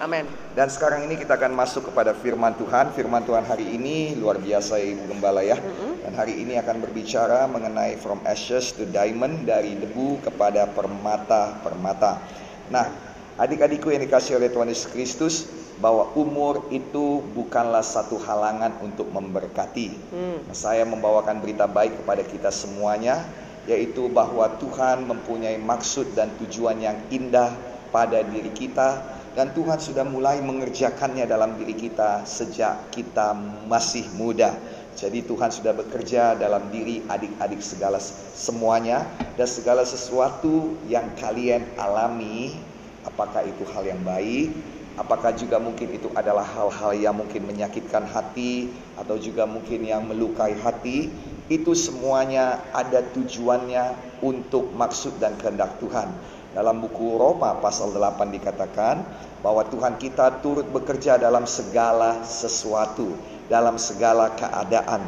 Amin. Dan sekarang ini kita akan masuk kepada firman Tuhan. Firman Tuhan hari ini luar biasa Ibu Gembala ya. Dan hari ini akan berbicara mengenai from ashes to diamond dari debu kepada permata-permata. Nah, adik-adikku yang dikasih oleh Tuhan Yesus Kristus bahwa umur itu bukanlah satu halangan untuk memberkati. Nah, Saya membawakan berita baik kepada kita semuanya yaitu bahwa Tuhan mempunyai maksud dan tujuan yang indah pada diri kita dan Tuhan sudah mulai mengerjakannya dalam diri kita sejak kita masih muda. Jadi Tuhan sudah bekerja dalam diri adik-adik segala semuanya dan segala sesuatu yang kalian alami apakah itu hal yang baik apakah juga mungkin itu adalah hal-hal yang mungkin menyakitkan hati atau juga mungkin yang melukai hati itu semuanya ada tujuannya untuk maksud dan kehendak Tuhan. Dalam buku Roma pasal 8 dikatakan bahwa Tuhan kita turut bekerja dalam segala sesuatu, dalam segala keadaan.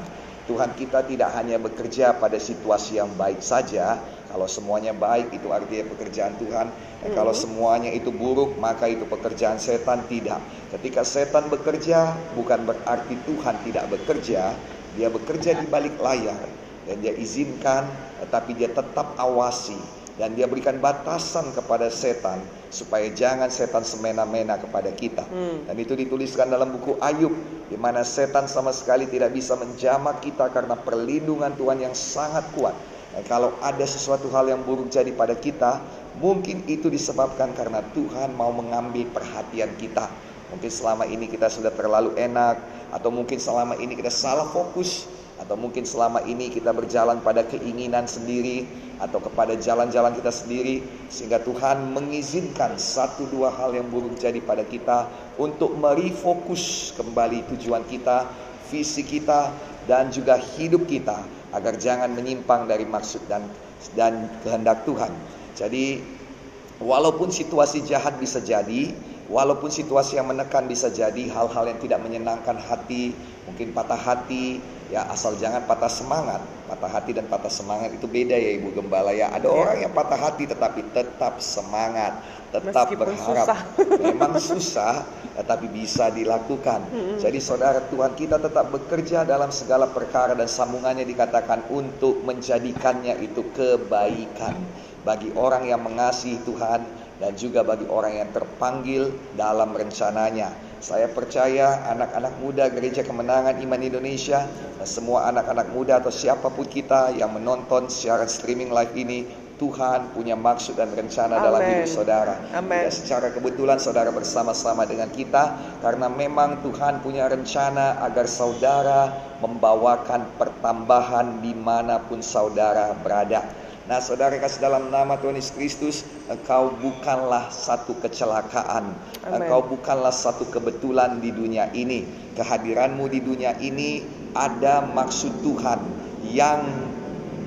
Tuhan kita tidak hanya bekerja pada situasi yang baik saja. Kalau semuanya baik itu artinya pekerjaan Tuhan. Dan kalau semuanya itu buruk maka itu pekerjaan setan tidak. Ketika setan bekerja bukan berarti Tuhan tidak bekerja. Dia bekerja di balik layar dan dia izinkan tetapi dia tetap awasi dan dia berikan batasan kepada setan supaya jangan setan semena-mena kepada kita. Dan itu dituliskan dalam buku Ayub di mana setan sama sekali tidak bisa menjamak kita karena perlindungan Tuhan yang sangat kuat. Dan kalau ada sesuatu hal yang buruk jadi pada kita, mungkin itu disebabkan karena Tuhan mau mengambil perhatian kita. Mungkin selama ini kita sudah terlalu enak atau mungkin selama ini kita salah fokus atau mungkin selama ini kita berjalan pada keinginan sendiri atau kepada jalan-jalan kita sendiri sehingga Tuhan mengizinkan satu dua hal yang buruk jadi pada kita untuk merefokus kembali tujuan kita, visi kita dan juga hidup kita agar jangan menyimpang dari maksud dan dan kehendak Tuhan. Jadi walaupun situasi jahat bisa jadi, walaupun situasi yang menekan bisa jadi hal-hal yang tidak menyenangkan hati, mungkin patah hati, ya asal jangan patah semangat. Patah hati dan patah semangat itu beda ya Ibu Gembala ya. Ada orang yang patah hati tetapi tetap semangat, tetap Meskipun berharap. susah. Memang susah tetapi bisa dilakukan. Jadi saudara Tuhan kita tetap bekerja dalam segala perkara dan sambungannya dikatakan untuk menjadikannya itu kebaikan bagi orang yang mengasihi Tuhan dan juga bagi orang yang terpanggil dalam rencananya. Saya percaya anak-anak muda Gereja Kemenangan Iman Indonesia dan semua anak-anak muda atau siapa pun kita yang menonton siaran streaming live ini Tuhan punya maksud dan rencana dalam Amen. hidup saudara. Amen. Tidak secara kebetulan saudara bersama-sama dengan kita karena memang Tuhan punya rencana agar saudara membawakan pertambahan di mana pun saudara berada. Nah saudara kasih dalam nama Tuhan Yesus Kristus Engkau bukanlah satu kecelakaan Amen. Engkau bukanlah satu kebetulan di dunia ini Kehadiranmu di dunia ini ada maksud Tuhan yang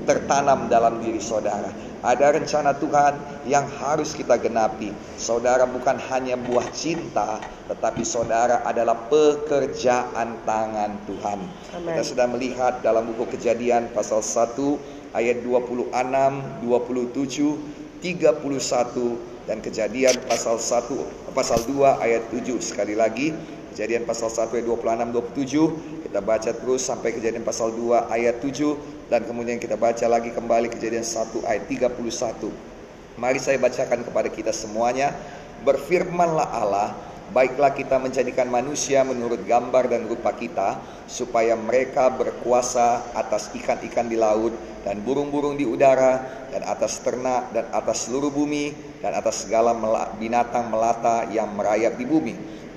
tertanam dalam diri saudara ada rencana Tuhan yang harus kita genapi. Saudara bukan hanya buah cinta, tetapi saudara adalah pekerjaan tangan Tuhan. Amen. Kita sudah melihat dalam buku Kejadian pasal 1 ayat 26, 27, 31 dan Kejadian pasal 1 pasal 2 ayat 7 sekali lagi Kejadian pasal 1 ayat 26 27 kita baca terus sampai Kejadian pasal 2 ayat 7 dan kemudian kita baca lagi kembali Kejadian 1 ayat 31 Mari saya bacakan kepada kita semuanya. Berfirmanlah Allah Baiklah kita menjadikan manusia menurut gambar dan rupa kita Supaya mereka berkuasa atas ikan-ikan di laut Dan burung-burung di udara Dan atas ternak dan atas seluruh bumi Dan atas segala binatang melata yang merayap di bumi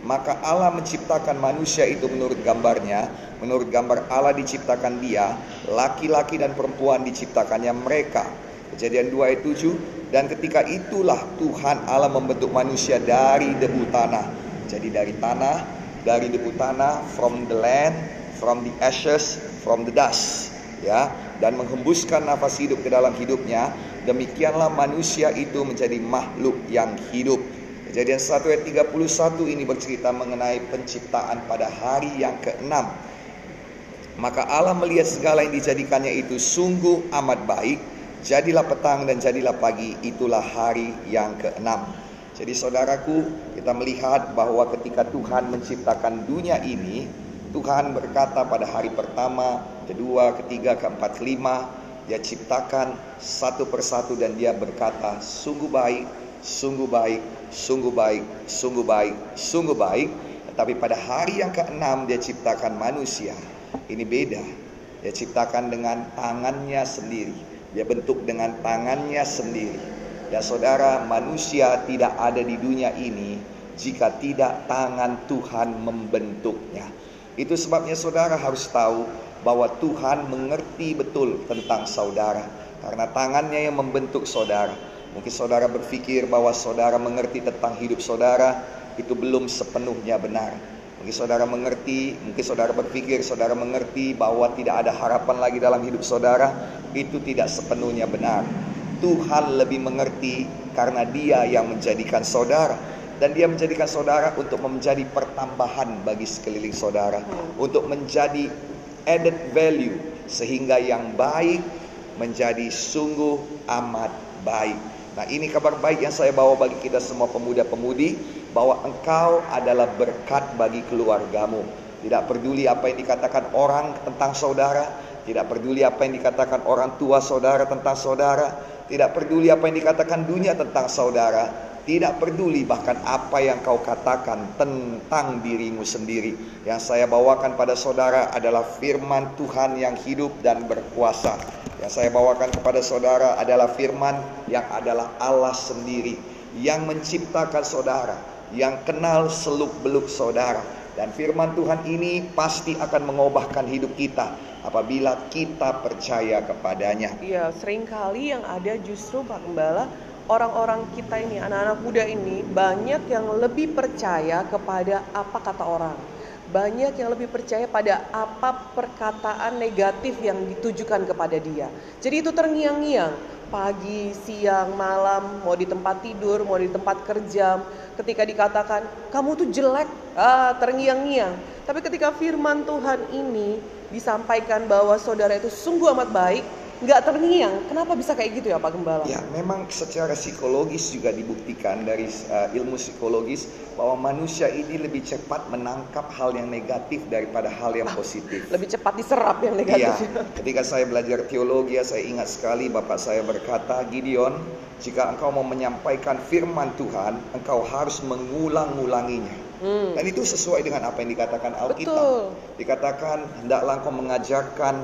Maka Allah menciptakan manusia itu menurut gambarnya Menurut gambar Allah diciptakan dia Laki-laki dan perempuan diciptakannya mereka Kejadian 2 ayat 7 dan ketika itulah Tuhan Allah membentuk manusia dari debu tanah. Jadi dari tanah, dari debu tanah from the land, from the ashes, from the dust, ya, dan menghembuskan nafas hidup ke dalam hidupnya. Demikianlah manusia itu menjadi makhluk yang hidup. Kejadian 1 ayat 31 ini bercerita mengenai penciptaan pada hari yang keenam. Maka Allah melihat segala yang dijadikannya itu sungguh amat baik. Jadilah petang dan jadilah pagi, itulah hari yang keenam. Jadi saudaraku, kita melihat bahwa ketika Tuhan menciptakan dunia ini, Tuhan berkata pada hari pertama, kedua, ketiga, keempat, kelima, dia ciptakan satu persatu dan dia berkata, sungguh baik, sungguh baik, sungguh baik, sungguh baik, sungguh baik. Tetapi pada hari yang keenam dia ciptakan manusia. Ini beda. Dia ciptakan dengan tangannya sendiri. Dia bentuk dengan tangannya sendiri. Dan saudara, manusia tidak ada di dunia ini jika tidak tangan Tuhan membentuknya. Itu sebabnya saudara harus tahu bahwa Tuhan mengerti betul tentang saudara. Karena tangannya yang membentuk saudara. Mungkin saudara berpikir bahwa saudara mengerti tentang hidup saudara, itu belum sepenuhnya benar. Mungkin saudara mengerti, mungkin saudara berpikir saudara mengerti bahwa tidak ada harapan lagi dalam hidup saudara, itu tidak sepenuhnya benar. Tuhan lebih mengerti karena Dia yang menjadikan saudara dan Dia menjadikan saudara untuk menjadi pertambahan bagi sekeliling saudara, hmm. untuk menjadi added value sehingga yang baik menjadi sungguh amat baik. Nah, ini kabar baik yang saya bawa bagi kita semua pemuda-pemudi bahwa engkau adalah berkat bagi keluargamu. Tidak peduli apa yang dikatakan orang tentang saudara, tidak peduli apa yang dikatakan orang tua saudara tentang saudara, tidak peduli apa yang dikatakan dunia tentang saudara, tidak peduli bahkan apa yang kau katakan tentang dirimu sendiri. Yang saya bawakan pada saudara adalah firman Tuhan yang hidup dan berkuasa. Yang saya bawakan kepada saudara adalah firman yang adalah Allah sendiri yang menciptakan saudara yang kenal seluk-beluk saudara. Dan firman Tuhan ini pasti akan mengubahkan hidup kita apabila kita percaya kepadanya. Iya, sering kali yang ada justru Pak Gembala, orang-orang kita ini, anak-anak muda ini banyak yang lebih percaya kepada apa kata orang. Banyak yang lebih percaya pada apa perkataan negatif yang ditujukan kepada dia. Jadi itu terngiang-ngiang pagi, siang, malam, mau di tempat tidur, mau di tempat kerja, ketika dikatakan kamu tuh jelek, ah, terngiang-ngiang. Tapi ketika firman Tuhan ini disampaikan bahwa saudara itu sungguh amat baik, nggak terngiang. Kenapa bisa kayak gitu ya Pak Gembala? Ya, memang secara psikologis juga dibuktikan dari uh, ilmu psikologis bahwa manusia ini lebih cepat menangkap hal yang negatif daripada hal yang positif. Lebih cepat diserap yang negatif. Iya. Ketika saya belajar teologi, saya ingat sekali bapak saya berkata, Gideon, jika engkau mau menyampaikan firman Tuhan, engkau harus mengulang-ulanginya. Hmm. Dan itu sesuai dengan apa yang dikatakan Alkitab. Dikatakan hendaklah engkau mengajarkan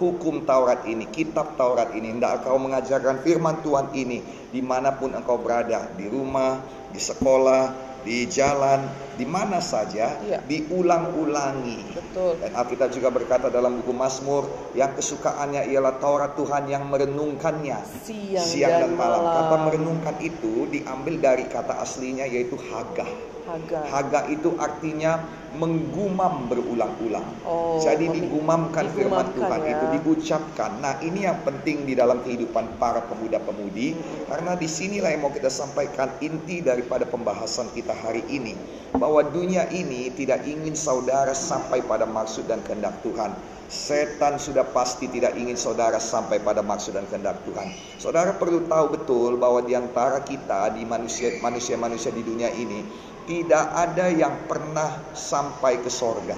hukum Taurat ini, kitab Taurat ini, hendak engkau mengajarkan firman Tuhan ini di mana pun engkau berada, di rumah, di sekolah, di jalan, di mana saja, ya. diulang-ulangi. Betul. Dan Alkitab juga berkata dalam buku Mazmur, yang kesukaannya ialah Taurat Tuhan yang merenungkannya siang, siang dan, dan malam. malam. Kata merenungkan itu diambil dari kata aslinya yaitu hagah. Haga. Haga itu artinya menggumam berulang-ulang. Oh, Jadi digumamkan firman Tuhan ya. itu diucapkan. Nah, ini yang penting di dalam kehidupan para pemuda-pemudi hmm. karena di sinilah yang mau kita sampaikan inti daripada pembahasan kita hari ini bahwa dunia ini tidak ingin saudara sampai pada maksud dan kehendak Tuhan. Setan sudah pasti tidak ingin saudara sampai pada maksud dan kehendak Tuhan. Saudara perlu tahu betul bahwa di antara kita di manusia manusia-manusia di dunia ini tidak ada yang pernah sampai ke sorga.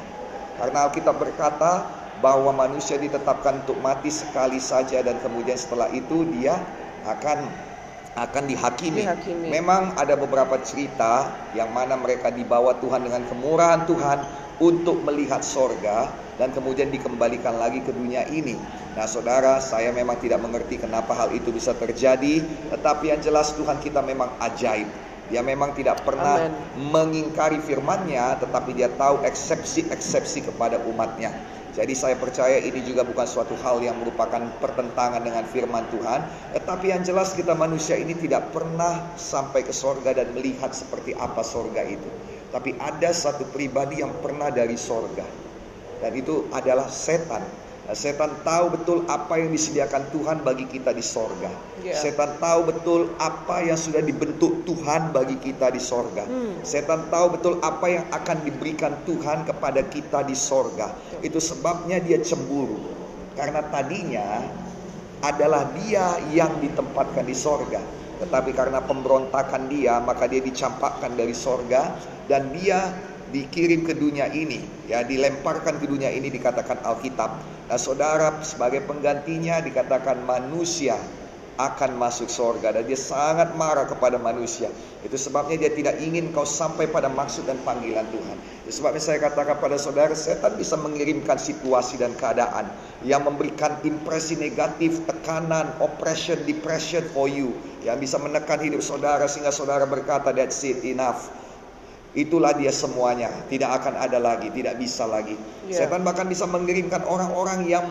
Karena Alkitab berkata bahwa manusia ditetapkan untuk mati sekali saja dan kemudian setelah itu dia akan akan dihakimi. dihakimi. Memang ada beberapa cerita yang mana mereka dibawa Tuhan dengan kemurahan Tuhan untuk melihat sorga dan kemudian dikembalikan lagi ke dunia ini. Nah saudara, saya memang tidak mengerti kenapa hal itu bisa terjadi, tetapi yang jelas Tuhan kita memang ajaib. Dia memang tidak pernah Amen. mengingkari firman-Nya, tetapi dia tahu eksepsi-eksepsi kepada umatnya. Jadi saya percaya ini juga bukan suatu hal yang merupakan pertentangan dengan firman Tuhan. Tetapi yang jelas kita manusia ini tidak pernah sampai ke sorga dan melihat seperti apa sorga itu. Tapi ada satu pribadi yang pernah dari sorga. Dan itu adalah setan. Nah, setan tahu betul apa yang disediakan Tuhan bagi kita di sorga. Yeah. Setan tahu betul apa yang sudah dibentuk Tuhan bagi kita di sorga. Hmm. Setan tahu betul apa yang akan diberikan Tuhan kepada kita di sorga. Itu sebabnya dia cemburu. Karena tadinya adalah dia yang ditempatkan di sorga. Tetapi karena pemberontakan dia, maka dia dicampakkan dari sorga dan dia dikirim ke dunia ini, ya dilemparkan ke dunia ini dikatakan Alkitab. Nah, saudara sebagai penggantinya dikatakan manusia akan masuk sorga dan dia sangat marah kepada manusia. Itu sebabnya dia tidak ingin kau sampai pada maksud dan panggilan Tuhan. Itu sebabnya saya katakan pada saudara, setan bisa mengirimkan situasi dan keadaan yang memberikan impresi negatif, tekanan, oppression, depression for you. Yang bisa menekan hidup saudara sehingga saudara berkata, that's it, enough Itulah dia semuanya, tidak akan ada lagi, tidak bisa lagi. Yeah. Setan bahkan bisa mengirimkan orang-orang yang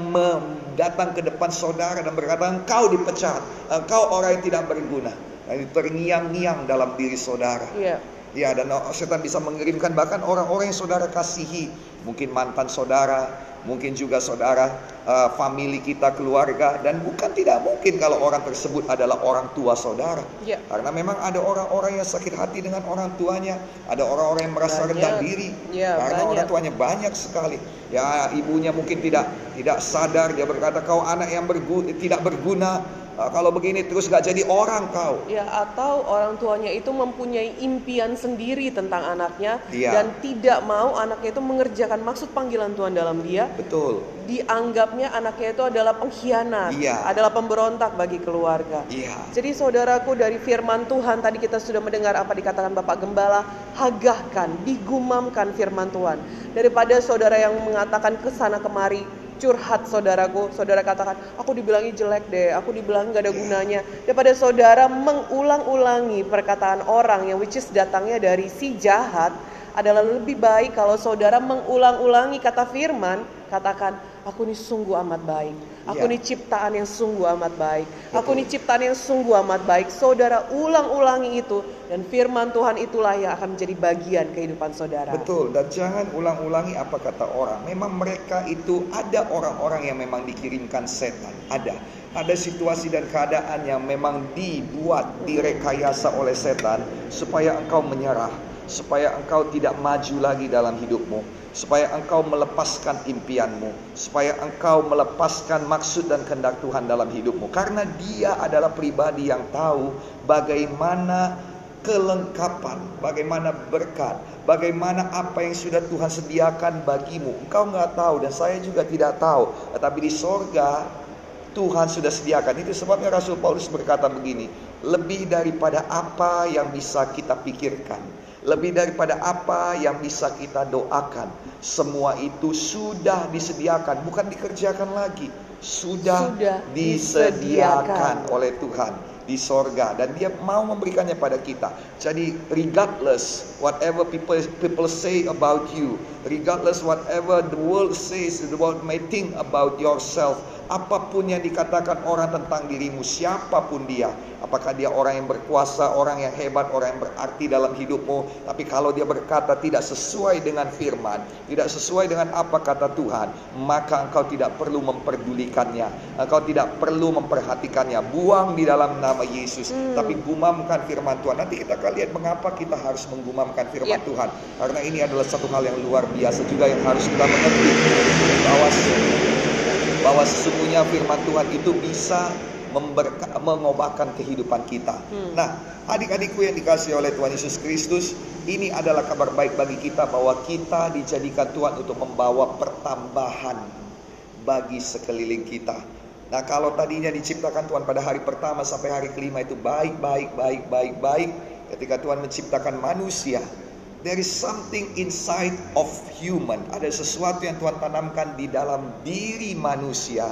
datang ke depan saudara dan berkata, engkau dipecat, engkau orang yang tidak berguna. Dan terngiang-ngiang dalam diri saudara. Yeah. Ya, dan setan bisa mengirimkan bahkan orang-orang yang saudara kasihi, mungkin mantan saudara, mungkin juga saudara, uh, family kita, keluarga, dan bukan tidak mungkin kalau orang tersebut adalah orang tua saudara. Ya. Karena memang ada orang-orang yang sakit hati dengan orang tuanya, ada orang-orang yang merasa rendah diri, ya, karena banyak. orang tuanya banyak sekali. Ya, ibunya mungkin tidak tidak sadar, dia berkata kau anak yang berguna, tidak berguna, Ah, kalau begini terus gak jadi orang kau. Ya atau orang tuanya itu mempunyai impian sendiri tentang anaknya ya. dan tidak mau anaknya itu mengerjakan maksud panggilan Tuhan dalam dia. Betul. Dianggapnya anaknya itu adalah pengkhianat, ya. adalah pemberontak bagi keluarga. Ya. Jadi saudaraku dari firman Tuhan tadi kita sudah mendengar apa dikatakan Bapak Gembala, hagahkan, digumamkan firman Tuhan daripada saudara yang mengatakan ke sana kemari curhat saudaraku, saudara katakan, aku dibilangi jelek deh, aku dibilang gak ada gunanya. Daripada saudara mengulang-ulangi perkataan orang yang which is datangnya dari si jahat, adalah lebih baik kalau saudara mengulang-ulangi kata firman, katakan, aku ini sungguh amat baik. Aku ini ciptaan yang sungguh amat baik. Aku ini ciptaan yang sungguh amat baik. Saudara ulang-ulangi itu dan firman Tuhan itulah yang akan menjadi bagian kehidupan saudara. Betul, dan jangan ulang-ulangi apa kata orang. Memang mereka itu ada orang-orang yang memang dikirimkan setan, ada. Ada situasi dan keadaan yang memang dibuat, direkayasa oleh setan supaya engkau menyerah, supaya engkau tidak maju lagi dalam hidupmu supaya engkau melepaskan impianmu, supaya engkau melepaskan maksud dan kehendak Tuhan dalam hidupmu. Karena dia adalah pribadi yang tahu bagaimana kelengkapan, bagaimana berkat, bagaimana apa yang sudah Tuhan sediakan bagimu. Engkau nggak tahu dan saya juga tidak tahu. Tetapi di sorga Tuhan sudah sediakan. Itu sebabnya Rasul Paulus berkata begini, lebih daripada apa yang bisa kita pikirkan lebih daripada apa yang bisa kita doakan. Semua itu sudah disediakan, bukan dikerjakan lagi. Sudah, sudah disediakan, disediakan oleh Tuhan di sorga dan dia mau memberikannya pada kita. Jadi regardless whatever people people say about you, regardless whatever the world says, the world may think about yourself, apa pun yang dikatakan orang tentang dirimu, siapa pun dia, Apakah dia orang yang berkuasa, orang yang hebat, orang yang berarti dalam hidupmu. Tapi kalau dia berkata tidak sesuai dengan firman, tidak sesuai dengan apa kata Tuhan, maka engkau tidak perlu memperdulikannya. Engkau tidak perlu memperhatikannya. Buang di dalam nama Yesus. Hmm. Tapi gumamkan firman Tuhan. Nanti kita akan lihat mengapa kita harus menggumamkan firman yeah. Tuhan. Karena ini adalah satu hal yang luar biasa juga yang harus kita mengerti. Bahwa bahwa sesungguhnya firman Tuhan itu bisa memberka, mengubahkan kehidupan kita. Hmm. Nah, adik-adikku yang dikasih oleh Tuhan Yesus Kristus, ini adalah kabar baik bagi kita bahwa kita dijadikan Tuhan untuk membawa pertambahan bagi sekeliling kita. Nah, kalau tadinya diciptakan Tuhan pada hari pertama sampai hari kelima itu baik, baik, baik, baik, baik. Ketika Tuhan menciptakan manusia, there is something inside of human. Ada sesuatu yang Tuhan tanamkan di dalam diri manusia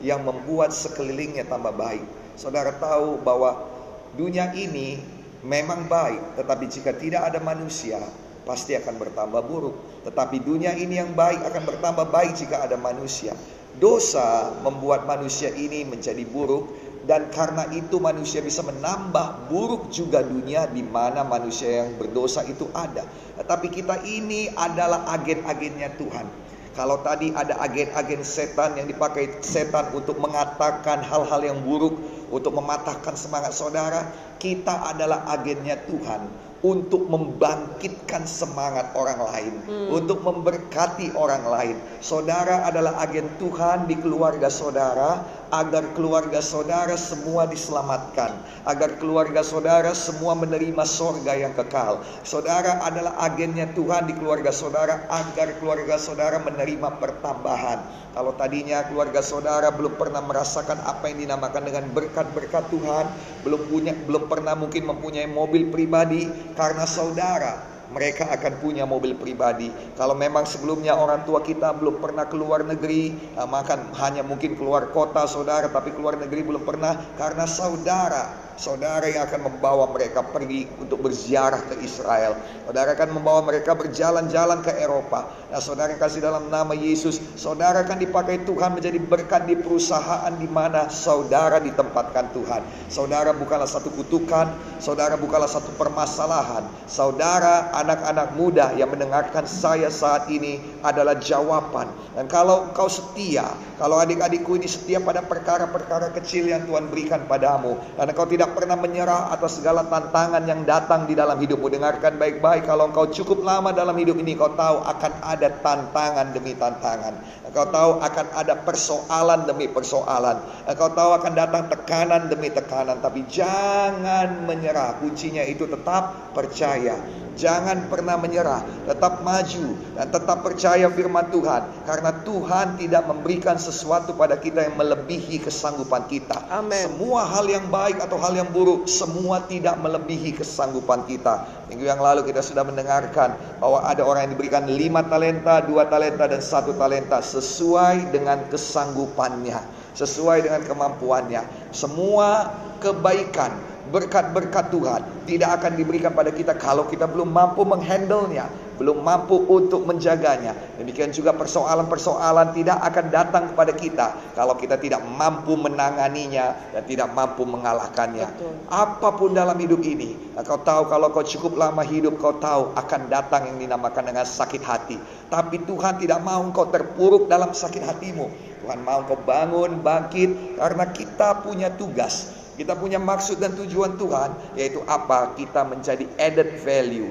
yang membuat sekelilingnya tambah baik. Saudara tahu bahwa dunia ini memang baik, tetapi jika tidak ada manusia, pasti akan bertambah buruk. Tetapi dunia ini yang baik akan bertambah baik jika ada manusia. Dosa membuat manusia ini menjadi buruk dan karena itu manusia bisa menambah buruk juga dunia di mana manusia yang berdosa itu ada. Tetapi kita ini adalah agen-agennya Tuhan. Kalau tadi ada agen-agen setan yang dipakai setan untuk mengatakan hal-hal yang buruk, untuk mematahkan semangat saudara, kita adalah agennya Tuhan untuk membangkitkan semangat orang lain, hmm. untuk memberkati orang lain. Saudara adalah agen Tuhan di keluarga saudara, agar keluarga saudara semua diselamatkan, agar keluarga saudara semua menerima sorga yang kekal. Saudara adalah agennya Tuhan di keluarga saudara agar keluarga saudara menerima pertambahan. Kalau tadinya keluarga saudara belum pernah merasakan apa yang dinamakan dengan berkat-berkat Tuhan, belum punya belum pernah mungkin mempunyai mobil pribadi karena saudara mereka akan punya mobil pribadi. Kalau memang sebelumnya orang tua kita belum pernah keluar negeri, eh, maka hanya mungkin keluar kota saudara, tapi keluar negeri belum pernah karena saudara Saudara yang akan membawa mereka pergi untuk berziarah ke Israel. Saudara akan membawa mereka berjalan-jalan ke Eropa. Nah, saudara kasih dalam nama Yesus, saudara akan dipakai Tuhan menjadi berkat di perusahaan di mana saudara ditempatkan Tuhan. Saudara bukanlah satu kutukan, saudara bukanlah satu permasalahan. Saudara anak-anak muda yang mendengarkan saya saat ini adalah jawaban. Dan kalau kau setia, kalau adik-adikku ini setia pada perkara-perkara kecil yang Tuhan berikan padamu, dan kau tidak pernah menyerah atas segala tantangan yang datang di dalam hidupmu. Dengarkan baik-baik, kalau engkau cukup lama dalam hidup ini, kau tahu akan ada tantangan demi tantangan. Engkau tahu akan ada persoalan demi persoalan. Engkau tahu akan datang tekanan demi tekanan, tapi jangan menyerah. Kuncinya itu tetap percaya. Jangan pernah menyerah, tetap maju dan tetap percaya firman Tuhan karena Tuhan tidak memberikan sesuatu pada kita yang melebihi kesanggupan kita. Amin. Semua hal yang baik atau hal yang buruk semua tidak melebihi kesanggupan kita. Minggu yang lalu kita sudah mendengarkan bahwa ada orang yang diberikan lima talenta, dua talenta dan satu talenta sesuai dengan kesanggupannya, sesuai dengan kemampuannya. Semua kebaikan berkat-berkat Tuhan tidak akan diberikan pada kita kalau kita belum mampu menghandlenya, belum mampu untuk menjaganya. Demikian juga persoalan-persoalan tidak akan datang kepada kita kalau kita tidak mampu menanganinya dan tidak mampu mengalahkannya. Betul. Apa pun dalam hidup ini, kau tahu kalau kau cukup lama hidup, kau tahu akan datang yang dinamakan dengan sakit hati. Tapi Tuhan tidak mau kau terpuruk dalam sakit hatimu. Tuhan mau kau bangun, bangkit karena kita punya tugas kita punya maksud dan tujuan Tuhan, yaitu apa? Kita menjadi added value,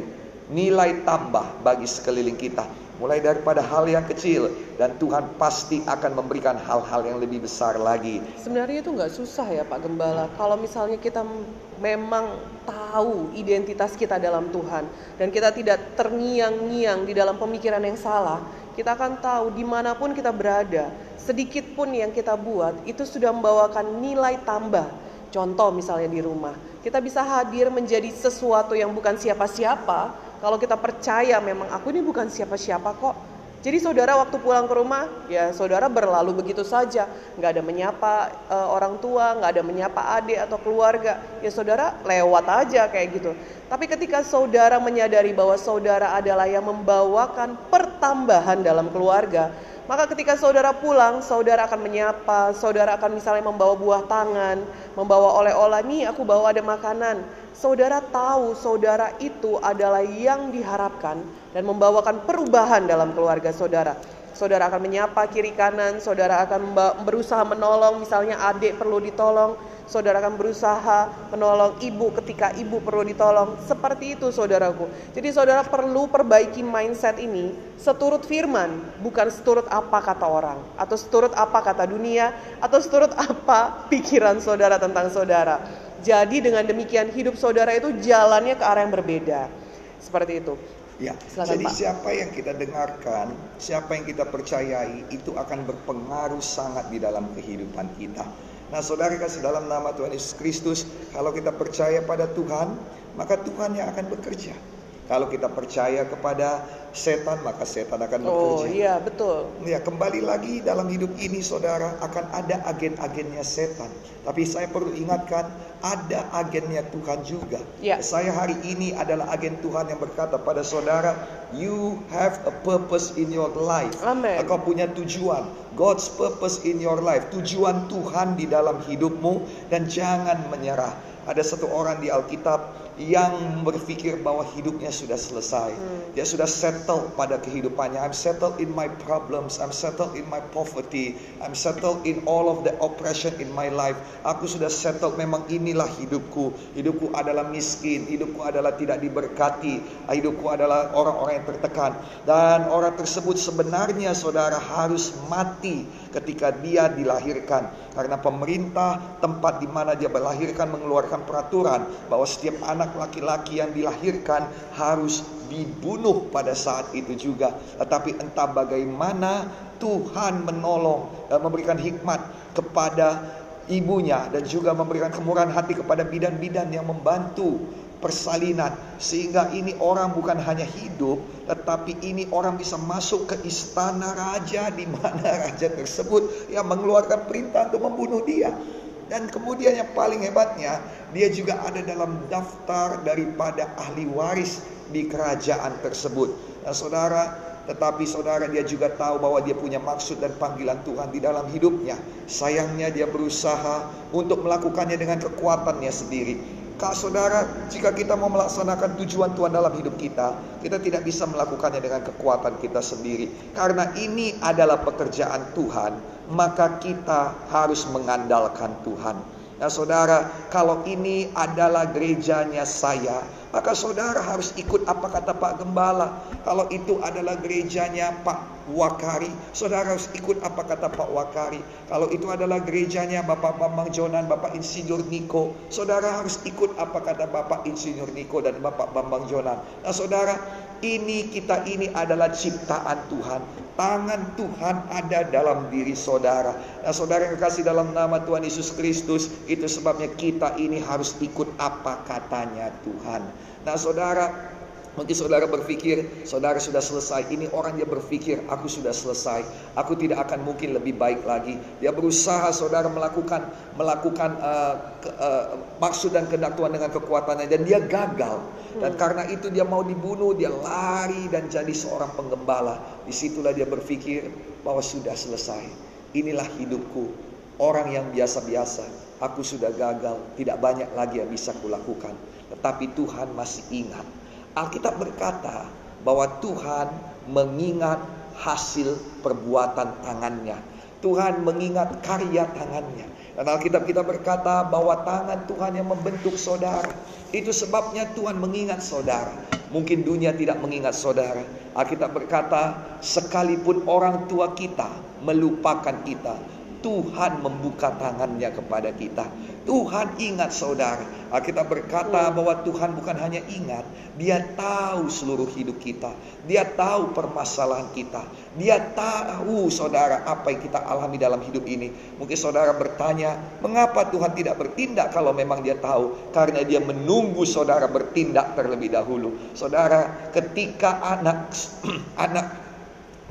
nilai tambah bagi sekeliling kita. Mulai daripada hal yang kecil dan Tuhan pasti akan memberikan hal-hal yang lebih besar lagi. Sebenarnya itu nggak susah ya Pak Gembala. Kalau misalnya kita memang tahu identitas kita dalam Tuhan dan kita tidak terngiang-ngiang di dalam pemikiran yang salah, kita akan tahu di mana pun kita berada, sedikit pun yang kita buat itu sudah membawakan nilai tambah Contoh misalnya di rumah, kita bisa hadir menjadi sesuatu yang bukan siapa-siapa kalau kita percaya memang aku ini bukan siapa-siapa kok. Jadi saudara waktu pulang ke rumah, ya saudara berlalu begitu saja, nggak ada menyapa uh, orang tua, nggak ada menyapa adik atau keluarga, ya saudara lewat aja kayak gitu. Tapi ketika saudara menyadari bahwa saudara adalah yang membawakan pertambahan dalam keluarga, maka ketika saudara pulang, saudara akan menyapa, saudara akan misalnya membawa buah tangan, membawa oleh-oleh, nih aku bawa ada makanan. Saudara tahu saudara itu adalah yang diharapkan dan membawakan perubahan dalam keluarga saudara. Saudara akan menyapa kiri kanan, saudara akan berusaha menolong, misalnya adik perlu ditolong, saudara akan berusaha menolong ibu ketika ibu perlu ditolong. Seperti itu saudaraku. Jadi saudara perlu perbaiki mindset ini seturut firman, bukan seturut apa kata orang, atau seturut apa kata dunia, atau seturut apa pikiran saudara tentang saudara. Jadi dengan demikian hidup saudara itu jalannya ke arah yang berbeda. Seperti itu. Ya, Silakan, jadi Pak. siapa yang kita dengarkan, siapa yang kita percayai itu akan berpengaruh sangat di dalam kehidupan kita. Nah saudara kasih dalam nama Tuhan Yesus Kristus Kalau kita percaya pada Tuhan Maka Tuhan yang akan bekerja Kalau kita percaya kepada setan Maka setan akan oh, bekerja. Oh iya betul. Ya kembali lagi dalam hidup ini saudara Akan ada agen-agennya setan. Tapi saya perlu ingatkan Ada agennya Tuhan juga. Ya. Saya hari ini adalah agen Tuhan yang berkata pada saudara You have a purpose in your life. Amen. Kau punya tujuan. God's purpose in your life, tujuan Tuhan di dalam hidupmu. Dan jangan menyerah. Ada satu orang di Alkitab yang berpikir bahwa hidupnya sudah selesai. Hmm. Dia sudah set settled pada kehidupannya. I'm settled in my problems. I'm settled in my poverty. I'm settled in all of the oppression in my life. Aku sudah settled memang inilah hidupku. Hidupku adalah miskin. Hidupku adalah tidak diberkati. Hidupku adalah orang-orang yang tertekan. Dan orang tersebut sebenarnya saudara harus mati ketika dia dilahirkan. Karena pemerintah tempat di mana dia melahirkan mengeluarkan peraturan bahwa setiap anak laki-laki yang dilahirkan harus dibunuh pada saat itu juga. Tetapi entah bagaimana Tuhan menolong dan memberikan hikmat kepada ibunya dan juga memberikan kemurahan hati kepada bidan-bidan yang membantu persalinan sehingga ini orang bukan hanya hidup tetapi ini orang bisa masuk ke istana raja di mana raja tersebut yang mengeluarkan perintah untuk membunuh dia dan kemudian yang paling hebatnya dia juga ada dalam daftar daripada ahli waris di kerajaan tersebut. Nah, saudara, tetapi saudara dia juga tahu bahwa dia punya maksud dan panggilan Tuhan di dalam hidupnya. Sayangnya dia berusaha untuk melakukannya dengan kekuatannya sendiri. Kak saudara, jika kita mau melaksanakan tujuan Tuhan dalam hidup kita, kita tidak bisa melakukannya dengan kekuatan kita sendiri. Karena ini adalah pekerjaan Tuhan, maka kita harus mengandalkan Tuhan. Nah saudara, kalau ini adalah gerejanya saya, maka saudara harus ikut apa kata Pak Gembala. Kalau itu adalah gerejanya Pak Wakari, saudara harus ikut apa kata Pak Wakari. Kalau itu adalah gerejanya Bapak Bambang Jonan, Bapak Insinyur Niko, saudara harus ikut apa kata Bapak Insinyur Niko dan Bapak Bambang Jonan. Nah saudara, ini kita ini adalah ciptaan Tuhan. Tangan Tuhan ada dalam diri saudara. Nah saudara yang kasih dalam nama Tuhan Yesus Kristus, itu sebabnya kita ini harus ikut apa katanya Tuhan. Nah saudara, Mungkin saudara berpikir, saudara sudah selesai. Ini orang dia berpikir, aku sudah selesai. Aku tidak akan mungkin lebih baik lagi. Dia berusaha saudara melakukan melakukan uh, ke, uh, maksud dan kehendak Tuhan dengan kekuatannya dan dia gagal. Dan hmm. karena itu dia mau dibunuh, dia lari dan jadi seorang penggembala. Di situlah dia berpikir bahwa sudah selesai. Inilah hidupku. Orang yang biasa-biasa. Aku sudah gagal. Tidak banyak lagi yang bisa kulakukan. Tetapi Tuhan masih ingat Alkitab berkata bahwa Tuhan mengingat hasil perbuatan tangannya. Tuhan mengingat karya tangannya. Dan Alkitab kita berkata bahwa tangan Tuhan yang membentuk saudara. Itu sebabnya Tuhan mengingat saudara. Mungkin dunia tidak mengingat saudara. Alkitab berkata, sekalipun orang tua kita melupakan kita, Tuhan membuka tangannya kepada kita. Tuhan ingat saudara. Kita berkata bahwa Tuhan bukan hanya ingat, Dia tahu seluruh hidup kita. Dia tahu permasalahan kita. Dia tahu saudara apa yang kita alami dalam hidup ini. Mungkin saudara bertanya, mengapa Tuhan tidak bertindak kalau memang Dia tahu? Karena Dia menunggu saudara bertindak terlebih dahulu. Saudara, ketika anak anak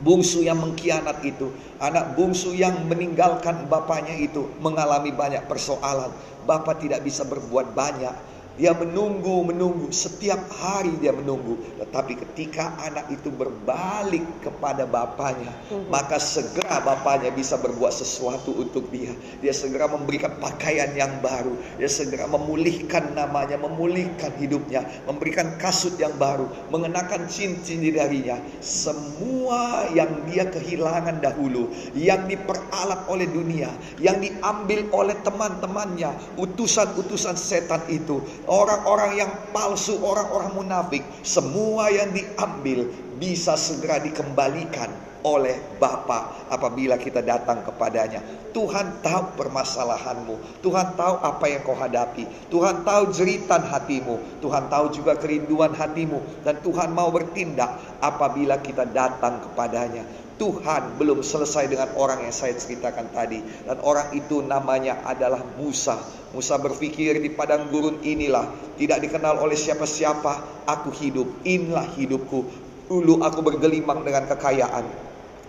bungsu yang mengkhianat itu, anak bungsu yang meninggalkan bapaknya itu mengalami banyak persoalan. Bapak tidak bisa berbuat banyak dia menunggu, menunggu. Setiap hari dia menunggu. Tetapi ketika anak itu berbalik kepada bapaknya, hmm. maka segera bapaknya bisa berbuat sesuatu untuk dia. Dia segera memberikan pakaian yang baru. Dia segera memulihkan namanya, memulihkan hidupnya, memberikan kasut yang baru, mengenakan cincin di darinya. Semua yang dia kehilangan dahulu, yang diperalat oleh dunia, yang diambil oleh teman-temannya, utusan-utusan setan itu, orang-orang yang palsu, orang-orang munafik, semua yang diambil bisa segera dikembalikan oleh Bapa apabila kita datang kepadanya. Tuhan tahu permasalahanmu, Tuhan tahu apa yang kau hadapi, Tuhan tahu jeritan hatimu, Tuhan tahu juga kerinduan hatimu dan Tuhan mau bertindak apabila kita datang kepadanya. Tuhan belum selesai dengan orang yang saya ceritakan tadi. Dan orang itu namanya adalah Musa. Musa berpikir di padang gurun inilah. Tidak dikenal oleh siapa-siapa. Aku hidup. Inilah hidupku. Dulu aku bergelimang dengan kekayaan.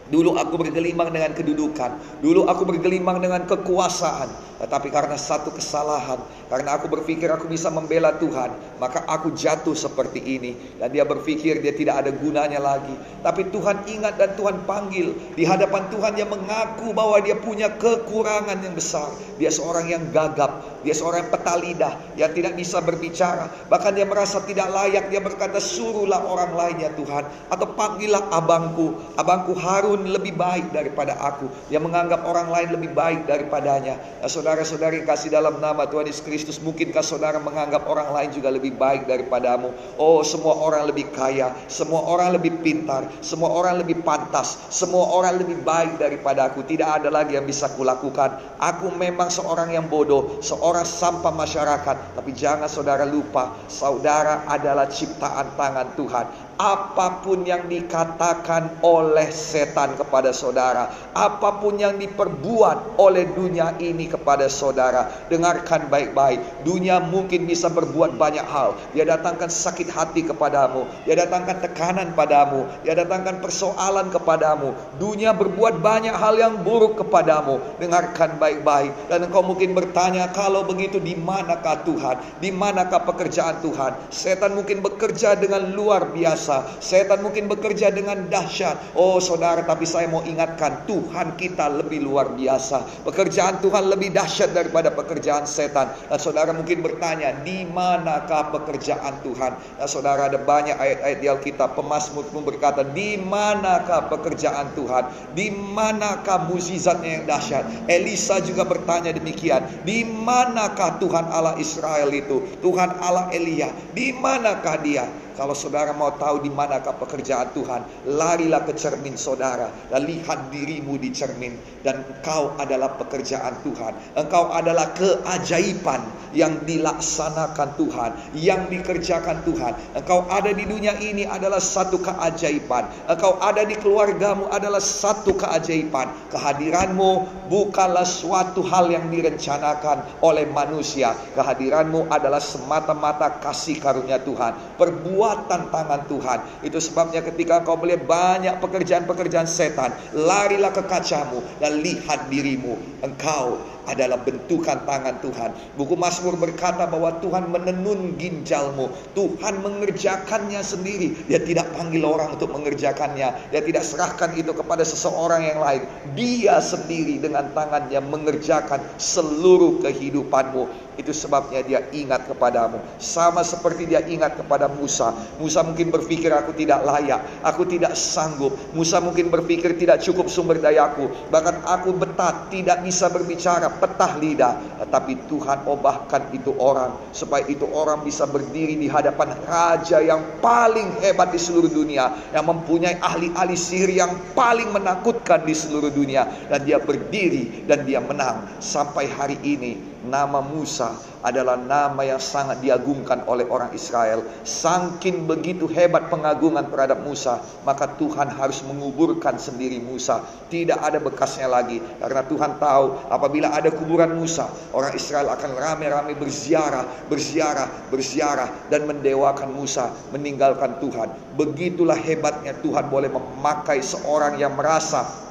Dulu aku bergelimang dengan kedudukan, dulu aku bergelimang dengan kekuasaan, tetapi karena satu kesalahan, karena aku berpikir aku bisa membela Tuhan, maka aku jatuh seperti ini. Dan dia berpikir dia tidak ada gunanya lagi. Tapi Tuhan ingat dan Tuhan panggil di hadapan Tuhan dia mengaku bahwa dia punya kekurangan yang besar. Dia seorang yang gagap, dia seorang peta lidah yang tidak bisa berbicara. Bahkan dia merasa tidak layak, dia berkata suruhlah orang lain ya Tuhan atau panggillah abangku, abangku Harun pun lebih baik daripada aku. Yang menganggap orang lain lebih baik daripadanya. Nah, saudara-saudari kasih dalam nama Tuhan Yesus Kristus, mungkinkah saudara menganggap orang lain juga lebih baik daripadamu? Oh, semua orang lebih kaya, semua orang lebih pintar, semua orang lebih pantas, semua orang lebih baik daripada aku. Tidak ada lagi yang bisa kulakukan. Aku memang seorang yang bodoh, seorang sampah masyarakat. Tapi jangan saudara lupa, saudara adalah ciptaan tangan Tuhan apa pun yang dikatakan oleh setan kepada saudara, apa pun yang diperbuat oleh dunia ini kepada saudara, dengarkan baik-baik. Dunia mungkin bisa berbuat banyak hal. Dia datangkan sakit hati kepadamu, dia datangkan tekanan padamu, dia datangkan persoalan kepadamu. Dunia berbuat banyak hal yang buruk kepadamu. Dengarkan baik-baik dan engkau mungkin bertanya, kalau begitu di manakah Tuhan? Di manakah pekerjaan Tuhan? Setan mungkin bekerja dengan luar biasa biasa. Setan mungkin bekerja dengan dahsyat. Oh saudara, tapi saya mau ingatkan Tuhan kita lebih luar biasa. Pekerjaan Tuhan lebih dahsyat daripada pekerjaan setan. Dan saudara mungkin bertanya, di manakah pekerjaan Tuhan? Dan saudara ada banyak ayat-ayat di Alkitab. Pemasmur pun berkata, di manakah pekerjaan Tuhan? Di manakah mukjizatnya yang dahsyat? Elisa juga bertanya demikian. Di manakah Tuhan Allah Israel itu? Tuhan Allah Elia. Di manakah dia? Kalau saudara mau tahu di manakah pekerjaan Tuhan, larilah ke cermin saudara dan lihat dirimu di cermin dan engkau adalah pekerjaan Tuhan. Engkau adalah keajaiban yang dilaksanakan Tuhan, yang dikerjakan Tuhan. Engkau ada di dunia ini adalah satu keajaiban. Engkau ada di keluargamu adalah satu keajaiban. Kehadiranmu bukanlah suatu hal yang direncanakan oleh manusia. Kehadiranmu adalah semata-mata kasih karunia Tuhan. Perbuatan tangan Tuhan. Itu sebabnya ketika kau melihat banyak pekerjaan-pekerjaan setan, larilah ke kacamu dan lihat dirimu. Engkau adalah bentukan tangan Tuhan. Buku Mazmur berkata bahwa Tuhan menenun ginjalmu. Tuhan mengerjakannya sendiri. Dia tidak panggil orang untuk mengerjakannya. Dia tidak serahkan itu kepada seseorang yang lain. Dia sendiri dengan tangannya mengerjakan seluruh kehidupanmu. Itu sebabnya dia ingat kepadamu. Sama seperti dia ingat kepada Musa. Musa mungkin berpikir aku tidak layak. Aku tidak sanggup. Musa mungkin berpikir tidak cukup sumber dayaku. Bahkan aku betat, tidak bisa berbicara, petah lidah. Tetapi Tuhan obahkan itu orang. Supaya itu orang bisa berdiri di hadapan raja yang paling hebat di seluruh dunia. Yang mempunyai ahli-ahli sihir yang paling menakutkan di seluruh dunia. Dan dia berdiri dan dia menang. Sampai hari ini Nama Musa adalah nama yang sangat diagungkan oleh orang Israel. Sangkin begitu hebat pengagungan terhadap Musa, maka Tuhan harus menguburkan sendiri Musa. Tidak ada bekasnya lagi. Karena Tuhan tahu apabila ada kuburan Musa, orang Israel akan rame-rame berziarah, berziarah, berziarah dan mendewakan Musa, meninggalkan Tuhan. Begitulah hebatnya Tuhan boleh memakai seorang yang merasa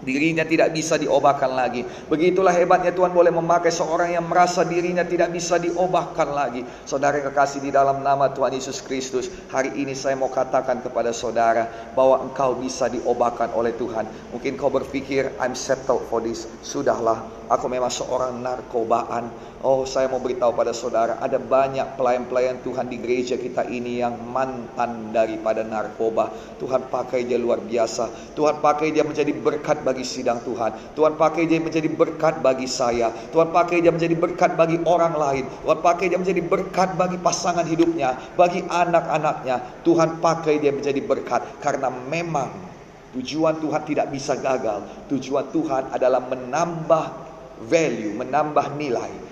Dirinya tidak bisa diobahkan lagi. Begitulah hebatnya Tuhan boleh memakai seorang yang merasa dirinya tidak bisa diobahkan lagi. Saudara yang kekasih di dalam nama Tuhan Yesus Kristus. Hari ini saya mau katakan kepada saudara bahwa engkau bisa diobahkan oleh Tuhan. Mungkin kau berpikir I'm settled for this. Sudahlah, aku memang seorang narkobaan. Oh, saya mau beritahu pada saudara, ada banyak pelayan-pelayan Tuhan di gereja kita ini yang mantan daripada narkoba. Tuhan pakai dia luar biasa. Tuhan pakai dia menjadi berkat bagi sidang Tuhan. Tuhan pakai dia menjadi berkat bagi saya. Tuhan pakai dia menjadi berkat bagi orang lain. Tuhan pakai dia menjadi berkat bagi pasangan hidupnya, bagi anak-anaknya. Tuhan pakai dia menjadi berkat karena memang tujuan Tuhan tidak bisa gagal. Tujuan Tuhan adalah menambah value, menambah nilai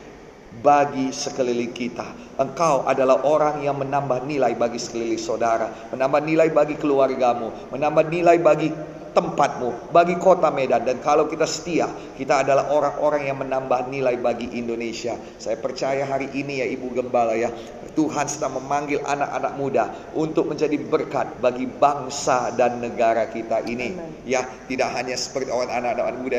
bagi sekeliling kita. Engkau adalah orang yang menambah nilai bagi sekeliling saudara, menambah nilai bagi keluargamu, menambah nilai bagi tempatmu, bagi kota Medan. Dan kalau kita setia, kita adalah orang-orang yang menambah nilai bagi Indonesia. Saya percaya hari ini ya Ibu Gembala ya, Tuhan sedang memanggil anak-anak muda untuk menjadi berkat bagi bangsa dan negara kita ini. Amen. Ya, tidak hanya seperti orang anak-anak muda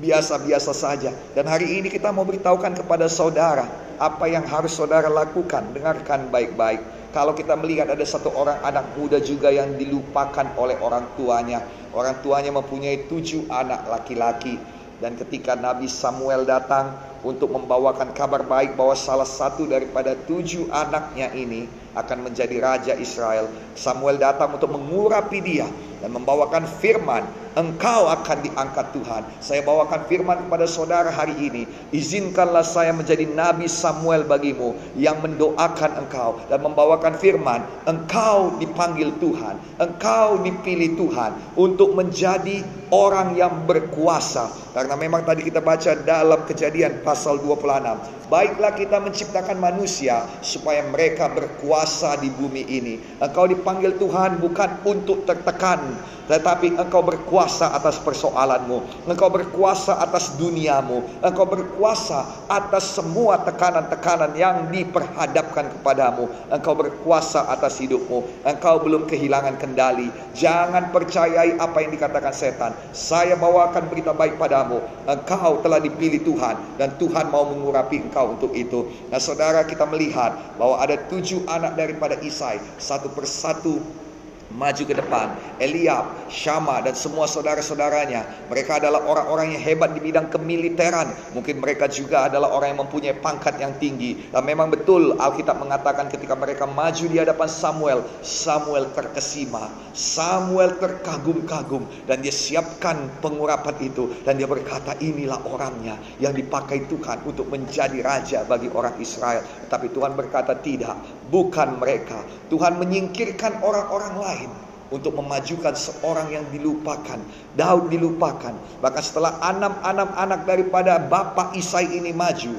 biasa-biasa saja. Dan hari ini kita mau beritahukan kepada saudara apa yang harus saudara lakukan. Dengarkan baik-baik. Kalau kita melihat ada satu orang anak muda juga yang dilupakan oleh orang tuanya. Orang tuanya mempunyai tujuh anak laki-laki. Dan ketika Nabi Samuel datang untuk membawakan kabar baik bahwa salah satu daripada tujuh anaknya ini akan menjadi raja Israel. Samuel datang untuk mengurapi dia dan membawakan firman, engkau akan diangkat Tuhan. Saya bawakan firman kepada saudara hari ini, izinkanlah saya menjadi nabi Samuel bagimu yang mendoakan engkau dan membawakan firman, engkau dipanggil Tuhan, engkau dipilih Tuhan untuk menjadi orang yang berkuasa. Karena memang tadi kita baca dalam kejadian pasal 26, Baiklah kita menciptakan manusia supaya mereka berkuasa di bumi ini. Engkau dipanggil Tuhan bukan untuk tertekan, tetapi engkau berkuasa atas persoalanmu. Engkau berkuasa atas duniamu. Engkau berkuasa atas semua tekanan-tekanan yang diperhadapkan kepadamu. Engkau berkuasa atas hidupmu. Engkau belum kehilangan kendali. Jangan percayai apa yang dikatakan setan. Saya bawakan berita baik padamu. Engkau telah dipilih Tuhan dan Tuhan mau mengurapi engkau untuk itu. Nah saudara kita melihat bahwa ada tujuh anak daripada Isai. Satu persatu maju ke depan. Eliab, Syama dan semua saudara-saudaranya. Mereka adalah orang-orang yang hebat di bidang kemiliteran. Mungkin mereka juga adalah orang yang mempunyai pangkat yang tinggi. Dan memang betul Alkitab mengatakan ketika mereka maju di hadapan Samuel, Samuel terkesima. Samuel terkagum-kagum dan dia siapkan pengurapan itu dan dia berkata inilah orangnya yang dipakai Tuhan untuk menjadi raja bagi orang Israel. Tapi Tuhan berkata tidak, bukan mereka. Tuhan menyingkirkan orang-orang lain untuk memajukan seorang yang dilupakan. Daud dilupakan. Bahkan setelah enam-enam anak daripada bapak Isai ini maju,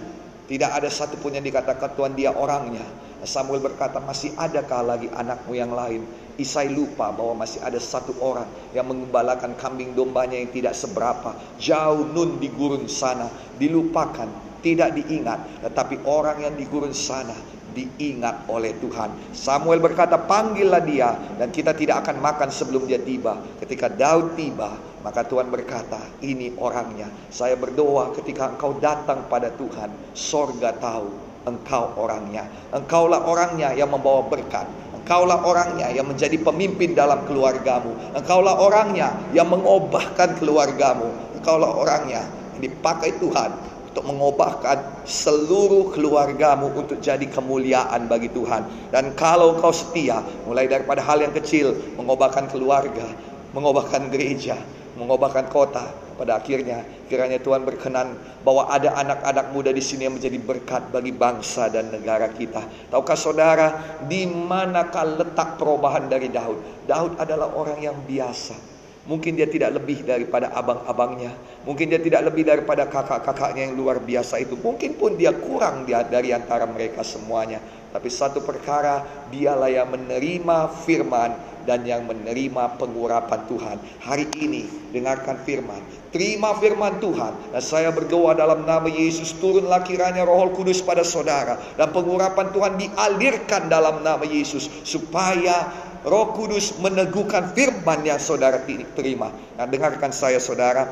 tidak ada satupun yang dikatakan Tuhan dia orangnya. Samuel berkata, masih adakah lagi anakmu yang lain? Isai lupa bahwa masih ada satu orang yang mengembalakan kambing dombanya yang tidak seberapa. Jauh nun di gurun sana. Dilupakan, tidak diingat. Tetapi orang yang di gurun sana diingat oleh Tuhan. Samuel berkata, "Panggillah dia dan kita tidak akan makan sebelum dia tiba." Ketika Daud tiba, maka Tuhan berkata, "Ini orangnya." Saya berdoa ketika engkau datang pada Tuhan, sorga tahu engkau orangnya. Engkaulah orangnya yang membawa berkat. Engkaulah orangnya yang menjadi pemimpin dalam keluargamu. Engkaulah orangnya yang mengubahkan keluargamu. Engkaulah orangnya yang dipakai Tuhan untuk mengubahkan seluruh keluargamu untuk jadi kemuliaan bagi Tuhan. Dan kalau kau setia, mulai daripada hal yang kecil, mengubahkan keluarga, mengubahkan gereja, mengubahkan kota, pada akhirnya kiranya Tuhan berkenan bahwa ada anak-anak muda di sini yang menjadi berkat bagi bangsa dan negara kita. Tahukah saudara di manakah letak perubahan dari Daud? Daud adalah orang yang biasa Mungkin dia tidak lebih daripada abang-abangnya. Mungkin dia tidak lebih daripada kakak-kakaknya yang luar biasa itu. Mungkin pun dia kurang dari antara mereka semuanya. Tapi satu perkara, dialah yang menerima firman dan yang menerima pengurapan Tuhan. Hari ini dengarkan firman. Terima firman Tuhan. Dan saya berdoa dalam nama Yesus turunlah kiranya roh kudus pada saudara. Dan pengurapan Tuhan dialirkan dalam nama Yesus. Supaya Roh Kudus meneguhkan firman yang saudara terima. Nah, dengarkan saya saudara,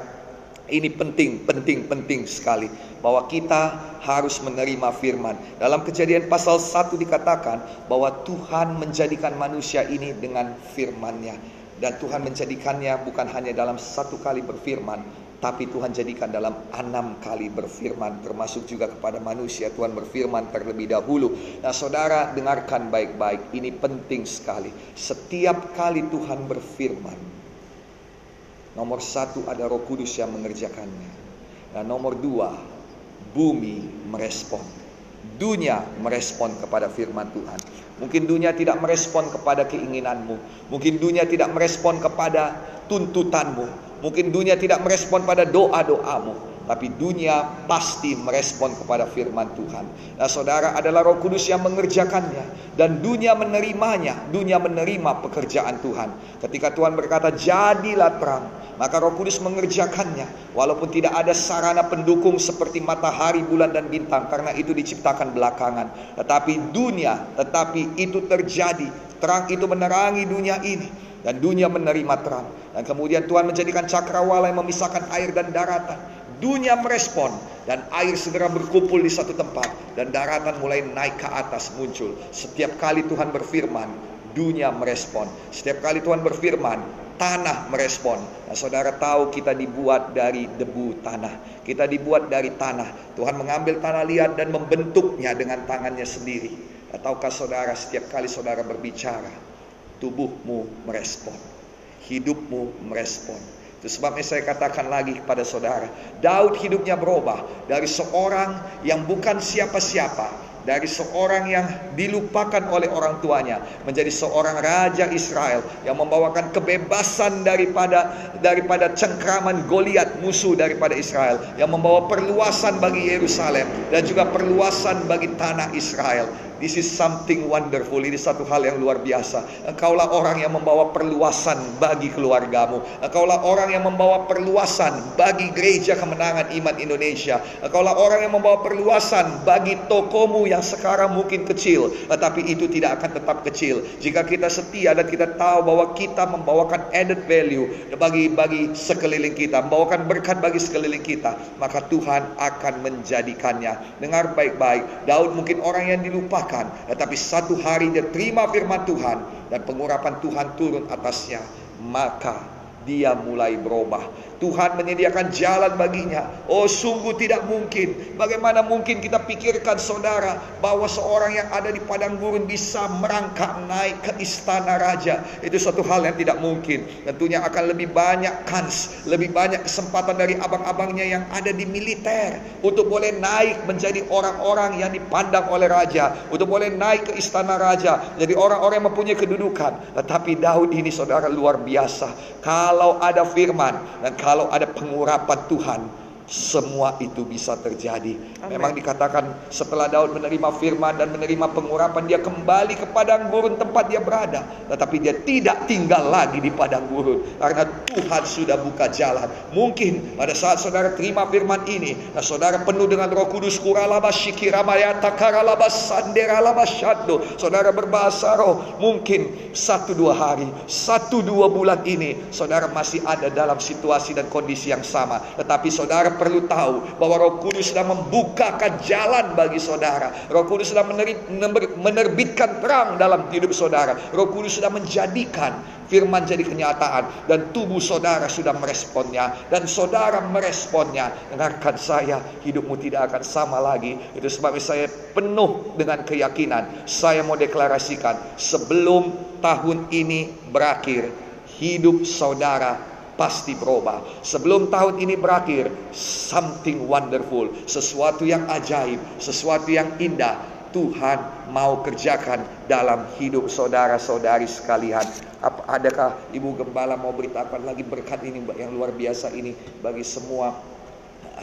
ini penting, penting, penting sekali bahwa kita harus menerima firman. Dalam Kejadian pasal 1 dikatakan bahwa Tuhan menjadikan manusia ini dengan firman-Nya dan Tuhan menjadikannya bukan hanya dalam satu kali berfirman, tapi Tuhan jadikan dalam enam kali berfirman termasuk juga kepada manusia Tuhan berfirman terlebih dahulu. Nah saudara dengarkan baik-baik ini penting sekali. Setiap kali Tuhan berfirman nomor satu ada roh kudus yang mengerjakannya. Dan nomor dua bumi merespon. Dunia merespon kepada firman Tuhan. Mungkin dunia tidak merespon kepada keinginanmu. Mungkin dunia tidak merespon kepada tuntutanmu. Mungkin dunia tidak merespon pada doa-doamu. Tapi dunia pasti merespon kepada firman Tuhan. Nah, saudara adalah Roh Kudus yang mengerjakannya dan dunia menerimanya. Dunia menerima pekerjaan Tuhan. Ketika Tuhan berkata, "Jadilah terang," maka Roh Kudus mengerjakannya walaupun tidak ada sarana pendukung seperti matahari, bulan dan bintang karena itu diciptakan belakangan. Tetapi dunia, tetapi itu terjadi. Terang itu menerangi dunia ini dan dunia menerima terang. Dan kemudian Tuhan menjadikan cakrawala yang memisahkan air dan daratan dunia merespon dan air segera berkumpul di satu tempat dan daratan mulai naik ke atas muncul. Setiap kali Tuhan berfirman, dunia merespon. Setiap kali Tuhan berfirman, tanah merespon. Nah, saudara tahu kita dibuat dari debu tanah. Kita dibuat dari tanah. Tuhan mengambil tanah liat dan membentuknya dengan tangannya sendiri. Ataukah saudara setiap kali saudara berbicara, tubuhmu merespon. Hidupmu merespon itu sebabnya saya katakan lagi kepada saudara, Daud hidupnya berubah dari seorang yang bukan siapa-siapa, dari seorang yang dilupakan oleh orang tuanya menjadi seorang raja Israel yang membawakan kebebasan daripada daripada cengkraman Goliat musuh daripada Israel yang membawa perluasan bagi Yerusalem dan juga perluasan bagi tanah Israel This is something wonderful. Ini satu hal yang luar biasa. Engkaulah orang yang membawa perluasan bagi keluargamu. Engkaulah orang yang membawa perluasan bagi gereja kemenangan iman Indonesia. Engkaulah orang yang membawa perluasan bagi tokomu yang sekarang mungkin kecil. Tetapi itu tidak akan tetap kecil. Jika kita setia dan kita tahu bahwa kita membawakan added value bagi bagi sekeliling kita. Membawakan berkat bagi sekeliling kita. Maka Tuhan akan menjadikannya. Dengar baik-baik. Daud mungkin orang yang dilupakan tetapi satu hari dia terima firman Tuhan dan pengurapan Tuhan turun atasnya, maka dia mulai berubah. Tuhan menyediakan jalan baginya. Oh, sungguh tidak mungkin. Bagaimana mungkin kita pikirkan saudara bahwa seorang yang ada di padang gurun bisa merangkak naik ke istana raja. Itu suatu hal yang tidak mungkin. Tentunya akan lebih banyak kans, lebih banyak kesempatan dari abang-abangnya yang ada di militer untuk boleh naik menjadi orang-orang yang dipandang oleh raja, untuk boleh naik ke istana raja, jadi orang-orang yang mempunyai kedudukan. Tetapi Daud ini saudara luar biasa. Kalau ada firman dan kalau kalau ada pengurapan Tuhan semua itu bisa terjadi. Amen. Memang dikatakan setelah Daud menerima firman dan menerima pengurapan dia kembali ke padang gurun tempat dia berada. Tetapi dia tidak tinggal lagi di padang gurun karena Tuhan sudah buka jalan. Mungkin pada saat saudara terima firman ini, nah saudara penuh dengan Roh Kudus syaddo. Saudara berbahasa roh, mungkin satu dua hari, satu dua bulan ini saudara masih ada dalam situasi dan kondisi yang sama. Tetapi saudara perlu tahu bahwa Roh Kudus sudah membukakan jalan bagi saudara. Roh Kudus sudah menerbitkan terang dalam hidup saudara. Roh Kudus sudah menjadikan firman jadi kenyataan dan tubuh saudara sudah meresponnya dan saudara meresponnya. Dengarkan saya, hidupmu tidak akan sama lagi. Itu sebabnya saya penuh dengan keyakinan. Saya mau deklarasikan sebelum tahun ini berakhir, hidup saudara pasti berubah. Sebelum tahun ini berakhir, something wonderful, sesuatu yang ajaib, sesuatu yang indah Tuhan mau kerjakan dalam hidup saudara-saudari sekalian. Apa, adakah Ibu Gembala mau beritakan lagi berkat ini yang luar biasa ini bagi semua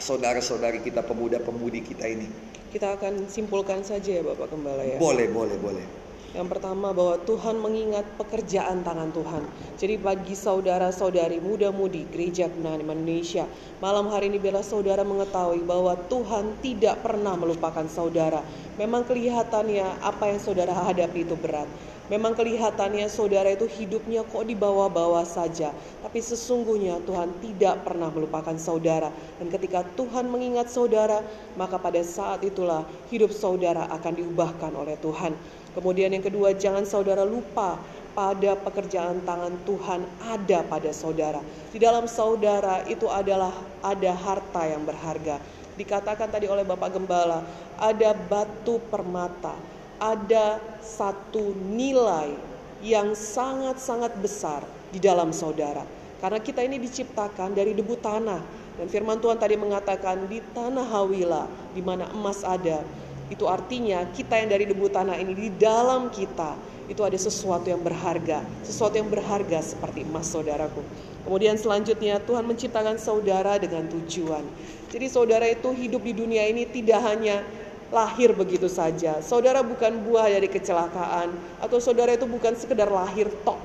saudara-saudari kita pemuda-pemudi kita ini? Kita akan simpulkan saja ya Bapak Gembala ya. Boleh, boleh, boleh. Yang pertama bahwa Tuhan mengingat pekerjaan tangan Tuhan. Jadi bagi saudara-saudari muda-mudi gereja kemenangan Indonesia, malam hari ini bila saudara mengetahui bahwa Tuhan tidak pernah melupakan saudara. Memang kelihatannya apa yang saudara hadapi itu berat. Memang kelihatannya saudara itu hidupnya kok di bawah-bawah saja. Tapi sesungguhnya Tuhan tidak pernah melupakan saudara. Dan ketika Tuhan mengingat saudara, maka pada saat itulah hidup saudara akan diubahkan oleh Tuhan. Kemudian yang kedua, jangan saudara lupa pada pekerjaan tangan Tuhan ada pada saudara. Di dalam saudara itu adalah ada harta yang berharga. Dikatakan tadi oleh Bapak Gembala, ada batu permata, ada satu nilai yang sangat-sangat besar di dalam saudara. Karena kita ini diciptakan dari debu tanah. Dan firman Tuhan tadi mengatakan di tanah Hawila, di mana emas ada, itu artinya kita yang dari debu tanah ini di dalam kita itu ada sesuatu yang berharga, sesuatu yang berharga seperti emas saudaraku. Kemudian selanjutnya Tuhan menciptakan saudara dengan tujuan. Jadi saudara itu hidup di dunia ini tidak hanya lahir begitu saja. Saudara bukan buah dari kecelakaan atau saudara itu bukan sekedar lahir tok.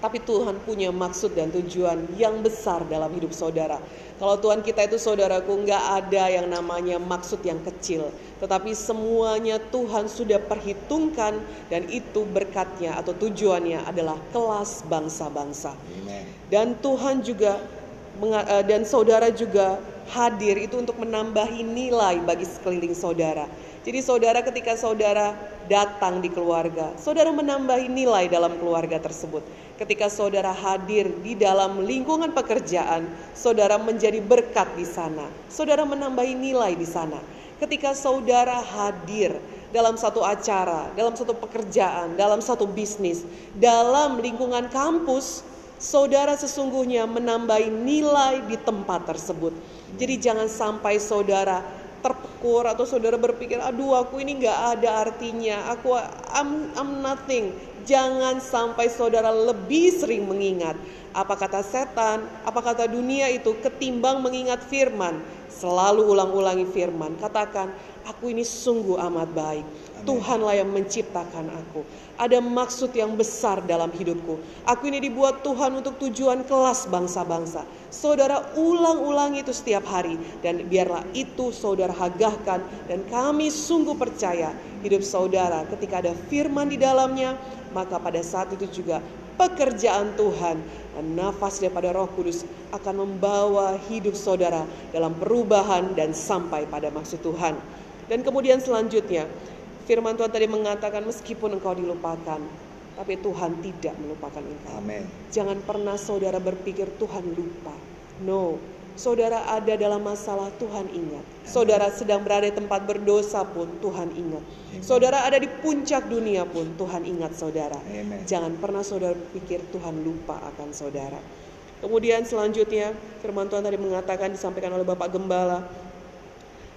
Tapi Tuhan punya maksud dan tujuan yang besar dalam hidup saudara. Kalau Tuhan kita itu saudaraku nggak ada yang namanya maksud yang kecil. Tetapi semuanya Tuhan sudah perhitungkan dan itu berkatnya atau tujuannya adalah kelas bangsa-bangsa. Dan Tuhan juga eh, dan saudara juga hadir itu untuk menambahi nilai bagi sekeliling saudara. Jadi saudara ketika saudara datang di keluarga, saudara menambahi nilai dalam keluarga tersebut. Ketika saudara hadir di dalam lingkungan pekerjaan, saudara menjadi berkat di sana. Saudara menambahi nilai di sana. Ketika saudara hadir dalam satu acara, dalam satu pekerjaan, dalam satu bisnis, dalam lingkungan kampus, saudara sesungguhnya menambahi nilai di tempat tersebut. Jadi jangan sampai saudara terpekur atau saudara berpikir, aduh aku ini nggak ada artinya, aku I'm, I'm nothing. Jangan sampai saudara lebih sering mengingat apa kata setan, apa kata dunia itu ketimbang mengingat firman. Selalu ulang-ulangi firman, katakan, aku ini sungguh amat baik. Tuhanlah yang menciptakan aku. Ada maksud yang besar dalam hidupku. Aku ini dibuat Tuhan untuk tujuan kelas bangsa-bangsa. Saudara ulang-ulang itu setiap hari dan biarlah itu saudara hagahkan dan kami sungguh percaya hidup saudara ketika ada firman di dalamnya maka pada saat itu juga pekerjaan Tuhan dan nafas daripada Roh Kudus akan membawa hidup saudara dalam perubahan dan sampai pada maksud Tuhan. Dan kemudian selanjutnya firman Tuhan tadi mengatakan meskipun engkau dilupakan tapi Tuhan tidak melupakan engkau. Amin. Jangan pernah saudara berpikir Tuhan lupa. No, saudara ada dalam masalah Tuhan ingat. Saudara sedang berada di tempat berdosa pun Tuhan ingat. Saudara ada di puncak dunia pun Tuhan ingat saudara. Amen. Jangan pernah saudara berpikir Tuhan lupa akan saudara. Kemudian selanjutnya firman Tuhan tadi mengatakan disampaikan oleh Bapak Gembala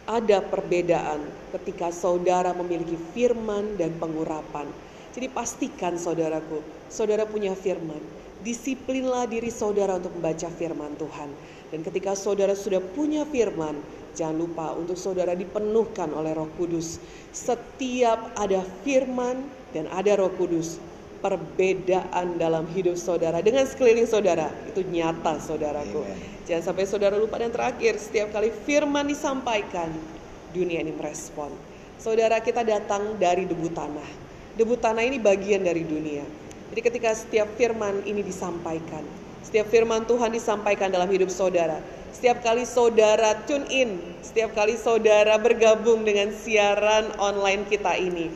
ada perbedaan ketika saudara memiliki firman dan pengurapan. Jadi pastikan saudaraku, saudara punya firman. Disiplinlah diri saudara untuk membaca firman Tuhan. Dan ketika saudara sudah punya firman, jangan lupa untuk saudara dipenuhkan oleh Roh Kudus. Setiap ada firman dan ada Roh Kudus, perbedaan dalam hidup saudara dengan sekeliling saudara itu nyata saudaraku. Amen. Jangan sampai saudara lupa dan terakhir setiap kali firman disampaikan dunia ini merespon. Saudara kita datang dari debu tanah. Debu tanah ini bagian dari dunia. Jadi ketika setiap firman ini disampaikan, setiap firman Tuhan disampaikan dalam hidup saudara, setiap kali saudara tune in, setiap kali saudara bergabung dengan siaran online kita ini,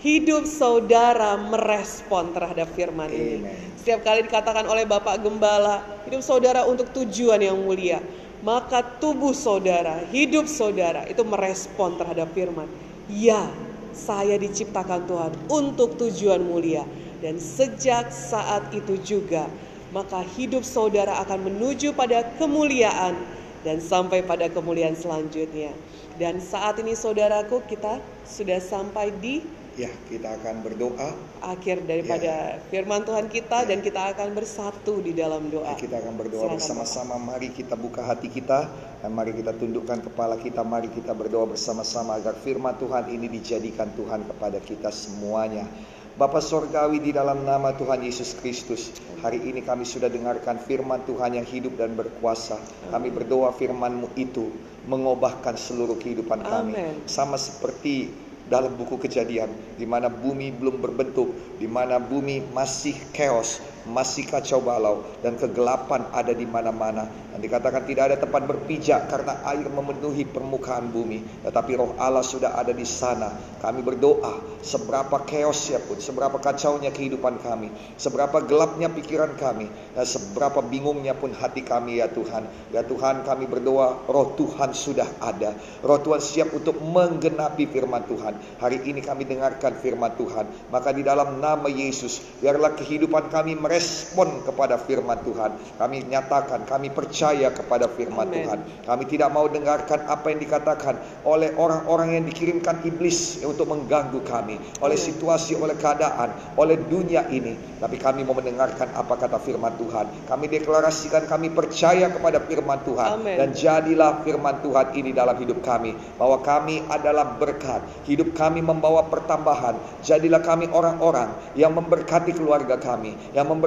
hidup saudara merespon terhadap firman Amen. ini. Setiap kali dikatakan oleh Bapak Gembala, hidup saudara untuk tujuan yang mulia, maka tubuh saudara, hidup saudara itu merespon terhadap firman. Ya, saya diciptakan Tuhan untuk tujuan mulia. Dan sejak saat itu juga, maka hidup saudara akan menuju pada kemuliaan dan sampai pada kemuliaan selanjutnya. Dan saat ini saudaraku kita sudah sampai di Ya, kita akan berdoa. Akhir daripada ya. firman Tuhan kita ya. dan kita akan bersatu di dalam doa. Ya, kita akan berdoa bersama-sama. Mari kita buka hati kita dan mari kita tundukkan kepala kita. Mari kita berdoa bersama-sama agar firman Tuhan ini dijadikan Tuhan kepada kita semuanya. Bapak Sorgawi di dalam nama Tuhan Yesus Kristus Hari ini kami sudah dengarkan firman Tuhan yang hidup dan berkuasa Kami berdoa firman-Mu itu Mengubahkan seluruh kehidupan kami Amen. Sama seperti dalam buku kejadian di mana bumi belum berbentuk, di mana bumi masih chaos, masih kacau balau dan kegelapan ada di mana-mana. Dan dikatakan tidak ada tempat berpijak karena air memenuhi permukaan bumi. Tetapi roh Allah sudah ada di sana. Kami berdoa seberapa chaosnya pun, seberapa kacaunya kehidupan kami, seberapa gelapnya pikiran kami, dan seberapa bingungnya pun hati kami ya Tuhan. Ya Tuhan kami berdoa roh Tuhan sudah ada. Roh Tuhan siap untuk menggenapi firman Tuhan. Hari ini kami dengarkan firman Tuhan. Maka di dalam nama Yesus biarlah kehidupan kami mereka respon kepada firman Tuhan. Kami nyatakan, kami percaya kepada firman Amen. Tuhan. Kami tidak mau dengarkan apa yang dikatakan oleh orang-orang yang dikirimkan iblis untuk mengganggu kami, oleh Amen. situasi, oleh keadaan, oleh dunia ini. Tapi kami mau mendengarkan apa kata firman Tuhan. Kami deklarasikan kami percaya kepada firman Tuhan Amen. dan jadilah firman Tuhan ini dalam hidup kami bahwa kami adalah berkat. Hidup kami membawa pertambahan. Jadilah kami orang-orang yang memberkati keluarga kami, yang memberkati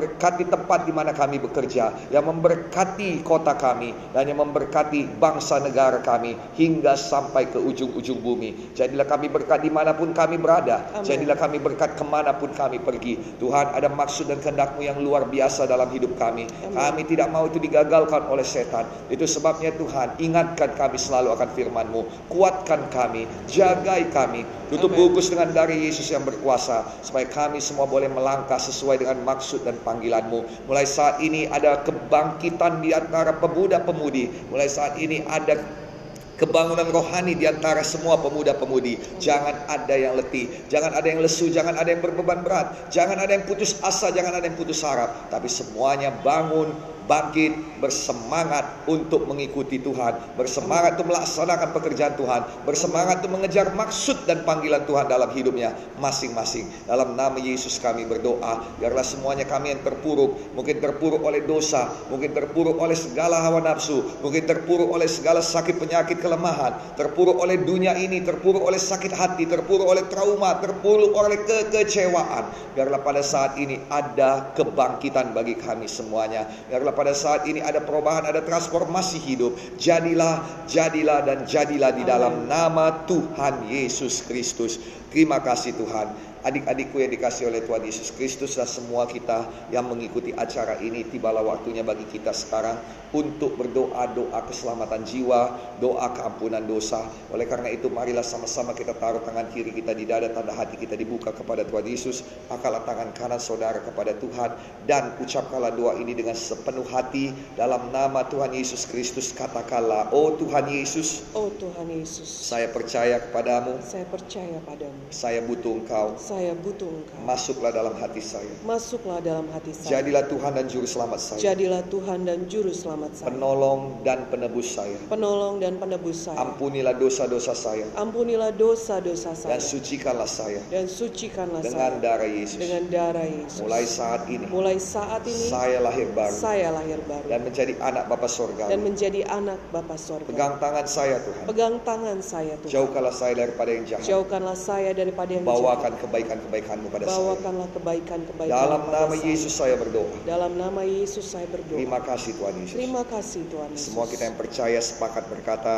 tempat di mana kami bekerja, yang memberkati kota kami dan yang memberkati bangsa negara kami hingga sampai ke ujung-ujung bumi. Jadilah kami berkat di mana pun kami berada. Amin. Jadilah kami berkat ke mana pun kami pergi. Tuhan ada maksud dan kehendakmu yang luar biasa dalam hidup kami. Amin. Kami tidak mau itu digagalkan oleh setan. Itu sebabnya Tuhan ingatkan kami selalu akan firman-Mu. Kuatkan kami, jagai kami. Tutup Amin. bungkus dengan darah Yesus yang berkuasa. Supaya kami semua boleh melangkah sesuai dengan maksud dan panggilan-Mu. Mulai saat ini ada kebangkitan di antara pemuda-pemudi. Mulai saat ini ada kebangunan rohani di antara semua pemuda-pemudi. Jangan ada yang letih, jangan ada yang lesu, jangan ada yang berbeban berat, jangan ada yang putus asa, jangan ada yang putus harap, tapi semuanya bangun, bangkit, bersemangat untuk mengikuti Tuhan, bersemangat untuk melaksanakan pekerjaan Tuhan, bersemangat untuk mengejar maksud dan panggilan Tuhan dalam hidupnya masing-masing. Dalam nama Yesus kami berdoa, biarlah semuanya kami yang terpuruk, mungkin terpuruk oleh dosa, mungkin terpuruk oleh segala hawa nafsu, mungkin terpuruk oleh segala sakit penyakit kelemahan, terpuruk oleh dunia ini, terpuruk oleh sakit hati, terpuruk oleh trauma, terpuruk oleh kekecewaan. Biarlah pada saat ini ada kebangkitan bagi kami semuanya. Biarlah pada saat ini ada perubahan, ada transformasi hidup. Jadilah, jadilah dan jadilah di dalam nama Tuhan Yesus Kristus. Terima kasih Tuhan. Adik-adikku yang dikasih oleh Tuhan Yesus Kristus dan semua kita yang mengikuti acara ini tibalah waktunya bagi kita sekarang untuk berdoa doa keselamatan jiwa, doa keampunan dosa. Oleh karena itu marilah sama-sama kita taruh tangan kiri kita di dada tanda hati kita dibuka kepada Tuhan Yesus, angkatlah tangan kanan saudara kepada Tuhan dan ucapkanlah doa ini dengan sepenuh hati dalam nama Tuhan Yesus Kristus katakanlah, "Oh Tuhan Yesus, Oh Tuhan Yesus, saya percaya kepadamu, saya percaya padamu. saya butuh Engkau." Saya butuh Engkau. Masuklah dalam hati saya. Masuklah dalam hati saya. Jadilah Tuhan dan Juru Selamat saya. Jadilah Tuhan dan Juru Selamat saya. Penolong dan penebus saya. Penolong dan penebus saya. Ampunilah dosa-dosa saya. Ampunilah dosa-dosa Dan saya. sucikanlah saya. Dan sucikanlah Dengan saya. darah Yesus. Dengan darah Yesus. Mulai saat ini. Mulai saat ini Saya lahir baru. saya lahir baru. Dan menjadi anak Bapa Sorga. Dan menjadi anak Bapa Sorga. Pegang tangan saya Tuhan. Pegang tangan saya Tuhan. Jauhkanlah saya daripada yang jahat. Jauhkanlah saya daripada yang Bawakan jahat. Kebaikan-kebaikanmu pada saya. Bawakanlah kebaikan-kebaikan Dalam nama saya. Yesus saya berdoa. Dalam nama Yesus saya berdoa. Terima kasih Tuhan Yesus. Terima kasih Tuhan Yesus. Semua kita yang percaya sepakat berkata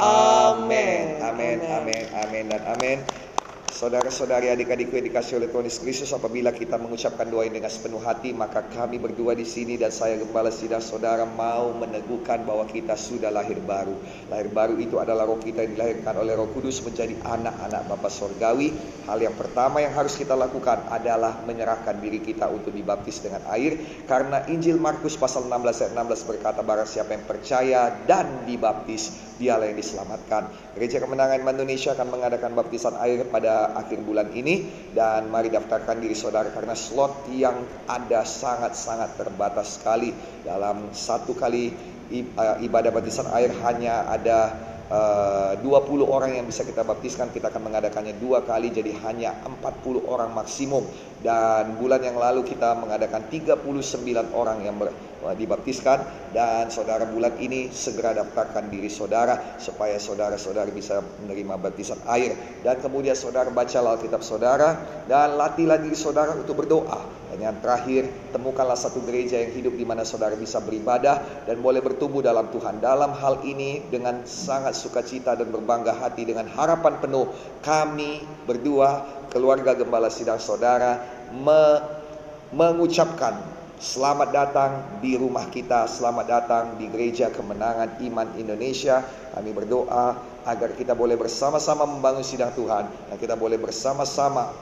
Amin. Amin, amin, amin, dan amin. Saudara-saudari adik-adikku yang dikasih oleh Tuhan Yesus Kristus apabila kita mengucapkan doa ini dengan sepenuh hati maka kami berdua di sini dan saya gembala sidang saudara mau meneguhkan bahwa kita sudah lahir baru. Lahir baru itu adalah roh kita yang dilahirkan oleh Roh Kudus menjadi anak-anak Bapa Sorgawi. Hal yang pertama yang harus kita lakukan adalah menyerahkan diri kita untuk dibaptis dengan air karena Injil Markus pasal 16 ayat 16 berkata barang siapa yang percaya dan dibaptis dialah yang diselamatkan. Gereja Kemenangan Indonesia akan mengadakan baptisan air pada akhir bulan ini dan mari daftarkan diri saudara karena slot yang ada sangat-sangat terbatas sekali. Dalam satu kali uh, ibadah baptisan air hanya ada uh, 20 orang yang bisa kita baptiskan. Kita akan mengadakannya dua kali jadi hanya 40 orang maksimum. Dan bulan yang lalu kita mengadakan 39 orang yang dibaptiskan dan saudara bulan ini segera daftarkan diri saudara supaya saudara-saudara bisa menerima baptisan air. Dan kemudian saudara baca Alkitab saudara dan latihlah diri saudara untuk berdoa. Dan yang terakhir temukanlah satu gereja yang hidup di mana saudara bisa beribadah dan boleh bertumbuh dalam Tuhan. Dalam hal ini dengan sangat sukacita dan berbangga hati dengan harapan penuh kami berdua keluarga gembala sidang saudara me- mengucapkan Selamat datang di rumah kita, selamat datang di Gereja Kemenangan Iman Indonesia. Kami berdoa agar kita boleh bersama-sama membangun sidang Tuhan dan kita boleh bersama-sama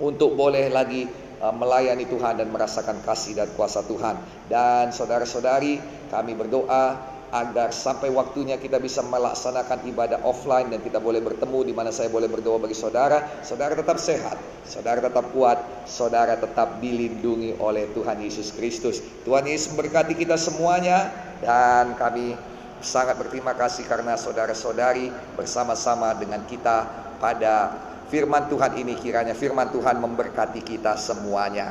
untuk boleh lagi uh, melayani Tuhan dan merasakan kasih dan kuasa Tuhan. Dan saudara-saudari, kami berdoa agar sampai waktunya kita bisa melaksanakan ibadah offline dan kita boleh bertemu di mana saya boleh berdoa bagi saudara. Saudara tetap sehat, saudara tetap kuat, saudara tetap dilindungi oleh Tuhan Yesus Kristus. Tuhan Yesus memberkati kita semuanya dan kami sangat berterima kasih karena saudara-saudari bersama-sama dengan kita pada firman Tuhan ini kiranya firman Tuhan memberkati kita semuanya.